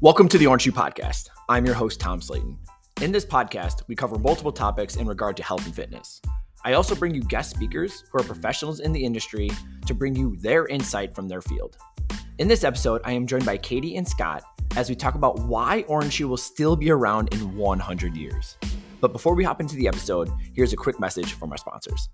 Welcome to the Orange Shoe Podcast. I'm your host, Tom Slayton. In this podcast, we cover multiple topics in regard to health and fitness. I also bring you guest speakers who are professionals in the industry to bring you their insight from their field. In this episode, I am joined by Katie and Scott as we talk about why Orange Shoe will still be around in 100 years. But before we hop into the episode, here's a quick message from our sponsors.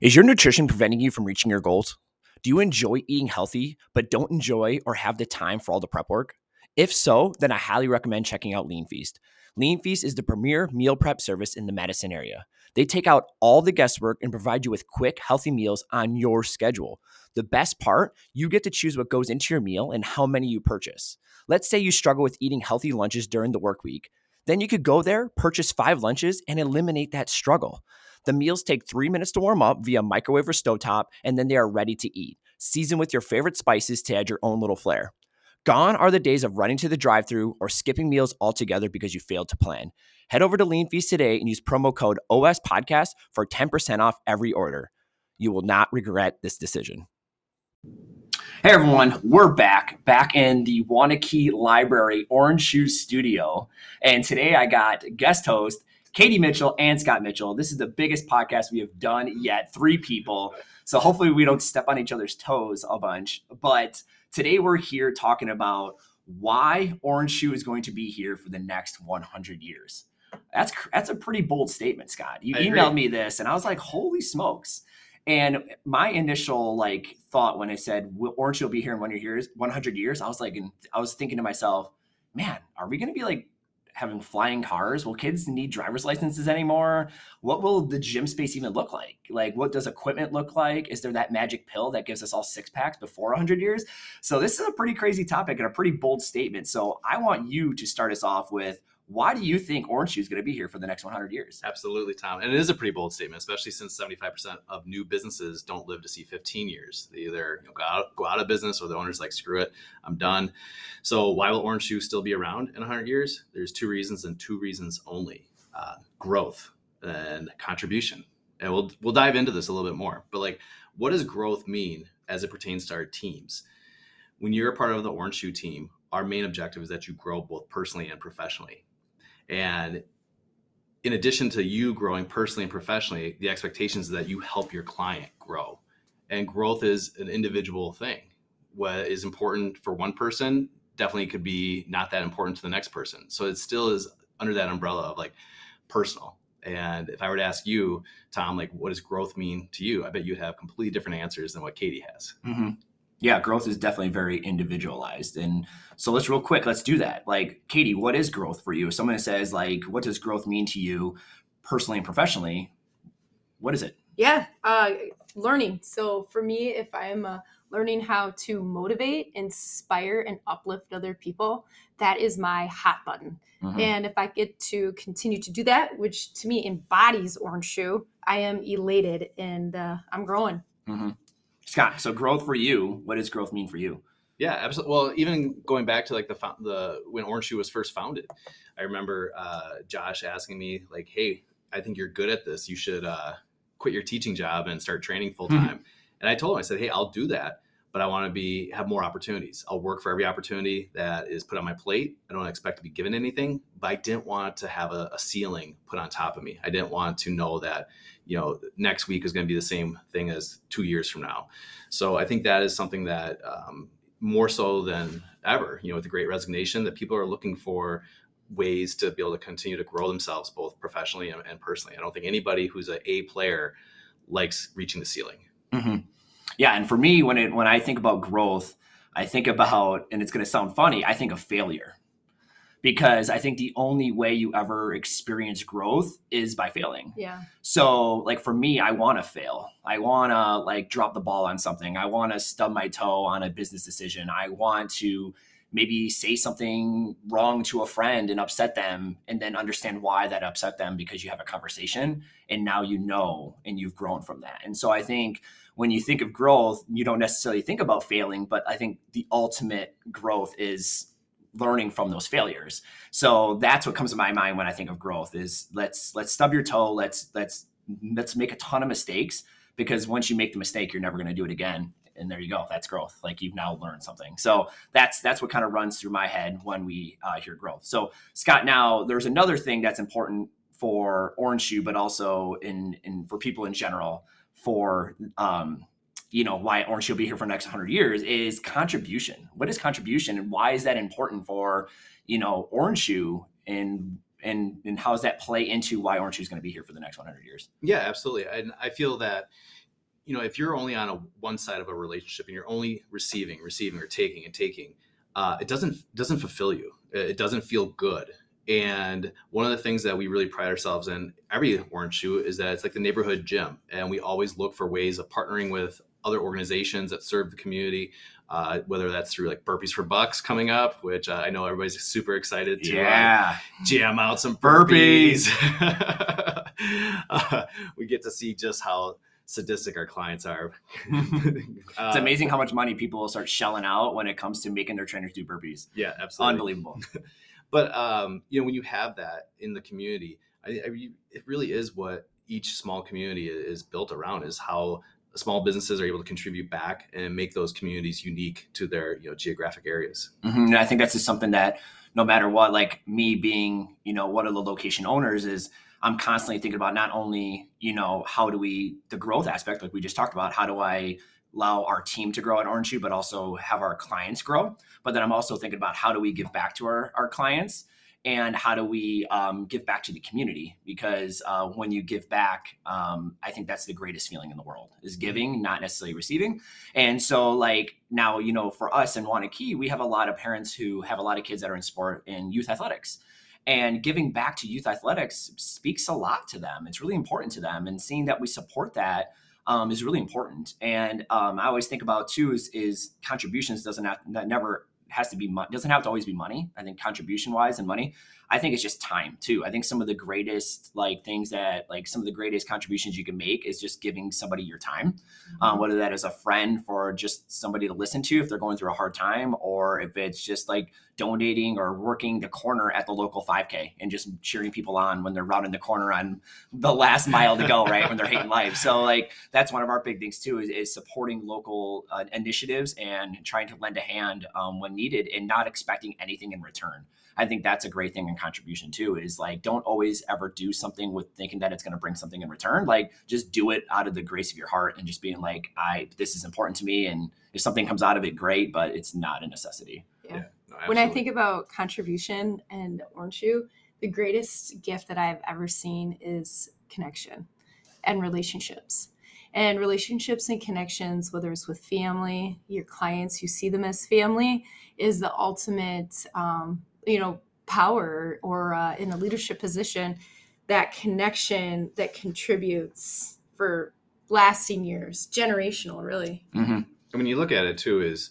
Is your nutrition preventing you from reaching your goals? Do you enjoy eating healthy, but don't enjoy or have the time for all the prep work? If so, then I highly recommend checking out Lean Feast. Lean Feast is the premier meal prep service in the Madison area. They take out all the guesswork and provide you with quick, healthy meals on your schedule. The best part, you get to choose what goes into your meal and how many you purchase. Let's say you struggle with eating healthy lunches during the work week. Then you could go there, purchase five lunches, and eliminate that struggle. The meals take three minutes to warm up via microwave or stovetop, and then they are ready to eat. Season with your favorite spices to add your own little flair. Gone are the days of running to the drive through or skipping meals altogether because you failed to plan. Head over to Lean Feast today and use promo code OS Podcast for 10% off every order. You will not regret this decision. Hey everyone, we're back, back in the Waunakee Library Orange Shoes Studio. And today I got guest host Katie Mitchell and Scott Mitchell. This is the biggest podcast we have done yet, three people. So hopefully we don't step on each other's toes a bunch. But today we're here talking about why Orange Shoe is going to be here for the next 100 years. That's that's a pretty bold statement, Scott. You emailed me this, and I was like, "Holy smokes!" And my initial like thought when I said Orange Shoe will be here in one years, 100 years, I was like, and I was thinking to myself, "Man, are we going to be like having flying cars? Will kids need driver's licenses anymore? What will the gym space even look like? Like, what does equipment look like? Is there that magic pill that gives us all six packs before 100 years? So, this is a pretty crazy topic and a pretty bold statement. So, I want you to start us off with why do you think Orange Shoe is going to be here for the next 100 years? Absolutely, Tom. And it is a pretty bold statement, especially since 75% of new businesses don't live to see 15 years. They either you know, go, out, go out of business or the owner's like, screw it, I'm done. So, why will Orange Shoe still be around in 100 years? There's two reasons and two reasons only uh, growth and contribution. And we'll, we'll dive into this a little bit more. But, like, what does growth mean as it pertains to our teams? When you're a part of the Orange Shoe team, our main objective is that you grow both personally and professionally and in addition to you growing personally and professionally, the expectation is that you help your client grow. And growth is an individual thing. What is important for one person definitely could be not that important to the next person. So it still is under that umbrella of like personal. And if I were to ask you, Tom, like what does growth mean to you? I bet you have completely different answers than what Katie has. Mm-hmm yeah, growth is definitely very individualized. And so let's real quick, let's do that. Like, Katie, what is growth for you? If someone says, like, what does growth mean to you personally and professionally? What is it? Yeah, uh, learning. So for me, if I'm uh, learning how to motivate, inspire, and uplift other people, that is my hot button. Mm-hmm. And if I get to continue to do that, which to me embodies Orange Shoe, I am elated and uh, I'm growing. Mm-hmm. Scott, so growth for you, what does growth mean for you? Yeah, absolutely. Well, even going back to like the the when Orange Shoe was first founded, I remember uh, Josh asking me like, "Hey, I think you're good at this. You should uh, quit your teaching job and start training full time." Mm-hmm. And I told him, I said, "Hey, I'll do that, but I want to be have more opportunities. I'll work for every opportunity that is put on my plate. I don't expect to be given anything, but I didn't want to have a, a ceiling put on top of me. I didn't want to know that you know next week is going to be the same thing as two years from now. So I think that is something that um, more so than ever, you know, with the Great Resignation, that people are looking for ways to be able to continue to grow themselves both professionally and, and personally. I don't think anybody who's a A player likes reaching the ceiling. Mm-hmm. Yeah, and for me, when it when I think about growth, I think about, and it's going to sound funny, I think of failure because I think the only way you ever experience growth is by failing. Yeah. So like for me, I want to fail. I want to like drop the ball on something. I want to stub my toe on a business decision. I want to maybe say something wrong to a friend and upset them and then understand why that upset them because you have a conversation and now you know and you've grown from that. And so I think when you think of growth, you don't necessarily think about failing, but I think the ultimate growth is learning from those failures. So that's what comes to my mind when I think of growth is let's let's stub your toe, let's let's let's make a ton of mistakes because once you make the mistake, you're never going to do it again. and there you go. That's growth. Like you've now learned something. So that's that's what kind of runs through my head when we uh, hear growth. So Scott, now there's another thing that's important for Orange Shoe, but also in in for people in general for um, you know why Orange Shoe will be here for the next 100 years is contribution. What is contribution, and why is that important for you know Orange Shoe and and and how does that play into why Orange Shoe is going to be here for the next 100 years? Yeah, absolutely. And I feel that you know if you're only on a one side of a relationship and you're only receiving, receiving, or taking and taking, uh, it doesn't doesn't fulfill you. It doesn't feel good. And one of the things that we really pride ourselves in every Orange Shoe is that it's like the neighborhood gym, and we always look for ways of partnering with other organizations that serve the community, uh, whether that's through like Burpees for Bucks coming up, which uh, I know everybody's super excited to uh, jam out some burpees. Uh, we get to see just how sadistic our clients are. it's Uh, amazing how much money people will start shelling out when it comes to making their trainers do burpees. Yeah, absolutely. Unbelievable. But um, you know, when you have that in the community, I, I, it really is what each small community is built around. Is how small businesses are able to contribute back and make those communities unique to their you know geographic areas. Mhm. And I think that's just something that no matter what, like me being, you know, one of the location owners is I'm constantly thinking about not only, you know, how do we the growth aspect, like we just talked about, how do I allow our team to grow at Orange Shoe, but also have our clients grow. But then I'm also thinking about how do we give back to our, our clients and how do we um, give back to the community? Because uh, when you give back, um, I think that's the greatest feeling in the world is giving, not necessarily receiving. And so, like now, you know, for us in Waunakee, we have a lot of parents who have a lot of kids that are in sport in youth athletics. And giving back to youth athletics speaks a lot to them. It's really important to them. And seeing that we support that um, is really important. And um, I always think about too is, is contributions doesn't have that never has to be mo- doesn't have to always be money. I think contribution wise and money. I think it's just time too. I think some of the greatest like things that like some of the greatest contributions you can make is just giving somebody your time, um, whether that is a friend for just somebody to listen to if they're going through a hard time, or if it's just like donating or working the corner at the local 5K and just cheering people on when they're rounding the corner on the last mile to go, right? when they're hating life. So like that's one of our big things too is, is supporting local uh, initiatives and trying to lend a hand um, when needed and not expecting anything in return. I think that's a great thing in contribution too. Is like don't always ever do something with thinking that it's going to bring something in return. Like just do it out of the grace of your heart and just being like, I this is important to me, and if something comes out of it, great, but it's not a necessity. Yeah. No, when I think about contribution and Orange Shoe, the greatest gift that I've ever seen is connection and relationships. And relationships and connections, whether it's with family, your clients you see them as family, is the ultimate, um, you know, power or uh, in a leadership position. That connection that contributes for lasting years, generational, really. Mm-hmm. And when you look at it too, is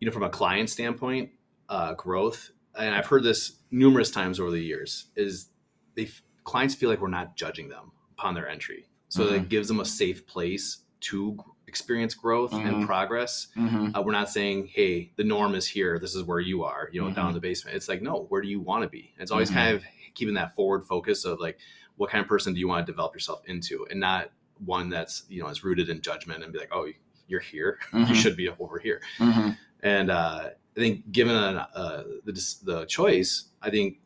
you know from a client standpoint, uh, growth, and I've heard this numerous times over the years, is they clients feel like we're not judging them upon their entry, so Mhm. it gives them a safe place to experience growth Mhm. and progress. Mm-hmm. Uh, we're not saying, "Hey, the norm is here. This is where you are." You know, down Mhm. in the basement. It's like, no, where do you want to be? It's always Mhm. kind of keeping that forward focus of like, what kind of person do you want to develop yourself into, and not one that's you know is rooted in judgment and be like, "Oh, you're here. You should be over here." Mm-hmm. And uh, I think, given a, uh, the the choice, I think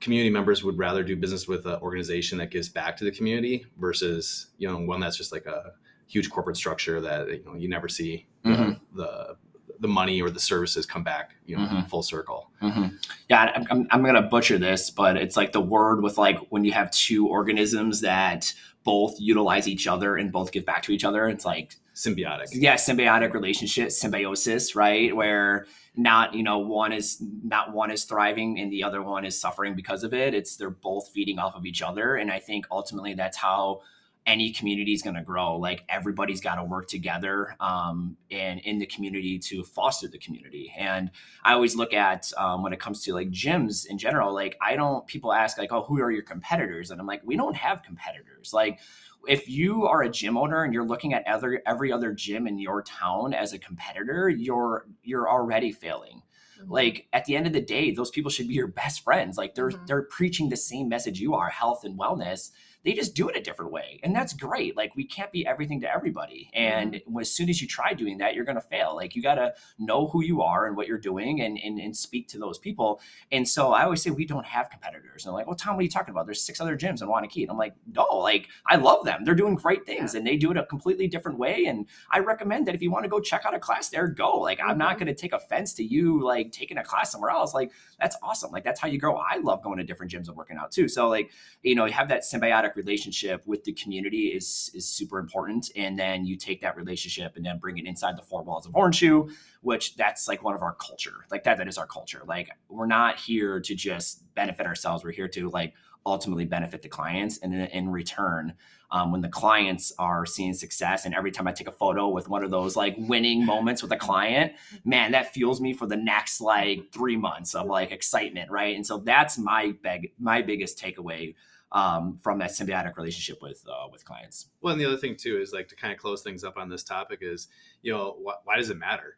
community members would rather do business with an organization that gives back to the community versus you know one that's just like a huge corporate structure that you know you never see the- Mhm. the the money or the services come back you know Mhm. full circle. Mm-hmm. Yeah, I'm, I'm, I'm gonna butcher this, but it's like the word with like when you have two organisms that both utilize each other and both give back to each other. It's like Symbiotic. yeah, symbiotic relationship, symbiosis, right? Where not you know one is not one is thriving and the other one is suffering because of it. It's they're both feeding off of each other, and I think ultimately that's how any community is going to grow. Like everybody's got to work together um, and in the community to foster the community. And I always look at um, when it comes to like gyms in general, like I don't, people ask like, oh, who are your competitors? And I'm like, we don't have competitors. Like if you are a gym owner and you're looking at other, every other gym in your town as a competitor, you're, you're already failing. Mm-hmm. Like at the end of the day, those people should be your best friends. Like they're mm-hmm. they're preaching the same message you are, health and wellness they just do it a different way. And that's great. Like we can't be everything to everybody. And mm-hmm. as soon as you try doing that, you're going to fail. Like you got to know who you are and what you're doing and, and, and speak to those people. And so I always say we don't have competitors. And they're like, well, Tom, what are you talking about? There's six other gyms in Waunakee. And I'm like, no, like I love them. They're doing great things yeah. and they do it a completely different way. And I recommend that if you want to go check out a class there, go. Like mm-hmm. I'm not mm-hmm. going to take offense to you like taking a class somewhere else. Like that's awesome. Like that's how you grow. I love going to different gyms and working out too. So like, you know, you have that symbiotic relationship with the community is is super important. And then you take that relationship and then bring it inside the four walls of orange shoe which that's like one of our culture like that that is our culture. Like we're not here to just benefit ourselves. We're here to like ultimately benefit the clients. And then in return um, when the clients are seeing success and every time i take a photo with one of those like winning moments with a client man that fuels me for the next like three months of like excitement right? And so that's my big my biggest takeaway um, from that symbiotic relationship with uh, with clients. Well, and the other thing too is like to kind of close things up on this topic is you know wh- why does it matter?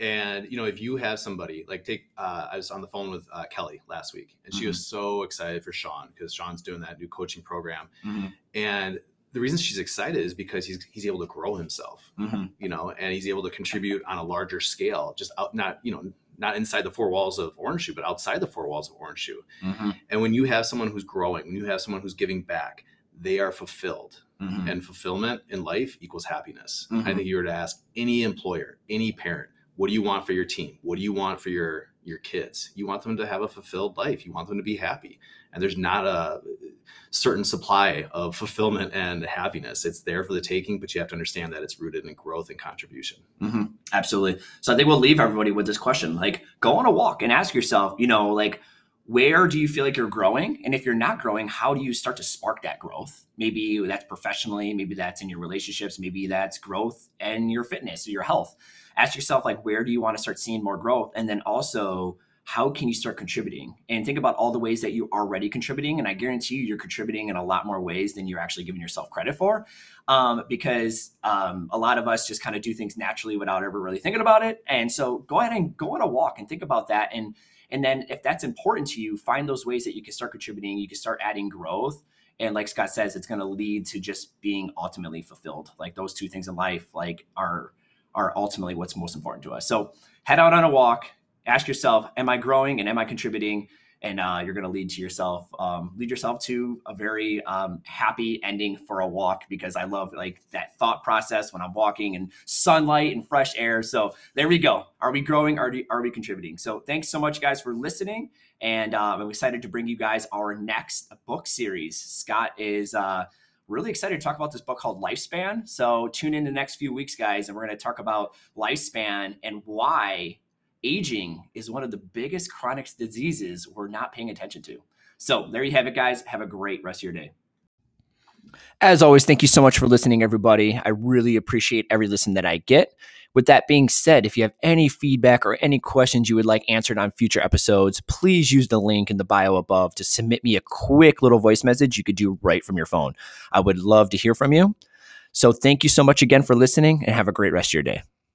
And you know if you have somebody like take uh, I was on the phone with uh, Kelly last week and she mm-hmm. was so excited for Sean because Sean's doing that new coaching program mm-hmm. and the reason she's excited is because he's he's able to grow himself, mm-hmm. you know, and he's able to contribute on a larger scale, just out not you know not inside the four walls of Orange Shoe, but outside the four walls of Orange Shoe. Mm-hmm. And when you have someone who's growing, when you have someone who's giving back, they are fulfilled. Mm-hmm. And fulfillment in life equals happiness. Mm-hmm. I think you were to ask any employer, any parent, what do you want for your team? What do you want for your your kids? You want them to have a fulfilled life. You want them to be happy. And there's not a certain supply of fulfillment and happiness. It's there for the taking, but you have to understand that it's rooted in growth and contribution. Mm-hmm. Absolutely. So I think we'll leave everybody with this question: like, go on a walk and ask yourself, you know, like where do you feel like you're growing and if you're not growing how do you start to spark that growth maybe that's professionally maybe that's in your relationships maybe that's growth and your fitness or your health ask yourself like where do you want to start seeing more growth and then also how can you start contributing? And think about all the ways that you're already contributing and i guarantee you you're contributing in a lot more ways than you're actually giving yourself credit for um, because um, a lot of us just kind of do things naturally without ever really thinking about it. And so go ahead and go on a walk and think about that and and then if that's important to you find those ways that you can start contributing you can start adding growth and like scott says it's going to lead to just being ultimately fulfilled. Like those two things in life like are are ultimately what's most important to us. So head out on a walk ask yourself, am I growing and am I contributing? And uh, you're going to lead to yourself, um, lead yourself to a very um, happy ending for a walk because I love like that thought process when I'm walking and sunlight and fresh air. So there we go. Are we growing? Are we, are we contributing? So thanks so much, guys, for listening. And uh, I'm excited to bring you guys our next book series. Scott is. Uh, really excited to talk about this book called Lifespan. So tune in the next few weeks, guys, and we're going to talk about lifespan and why aging is one of the biggest chronic diseases we're not paying attention to. So there you have it, guys. Have a great rest of your day. As always, thank you so much for listening, everybody. I really appreciate every listen that I get. With that being said, if you have any feedback or any questions you would like answered on future episodes, please use the link in the bio above to submit me a quick little voice message you could do right from your phone. I would love to hear from you. So, thank you so much again for listening and have a great rest of your day.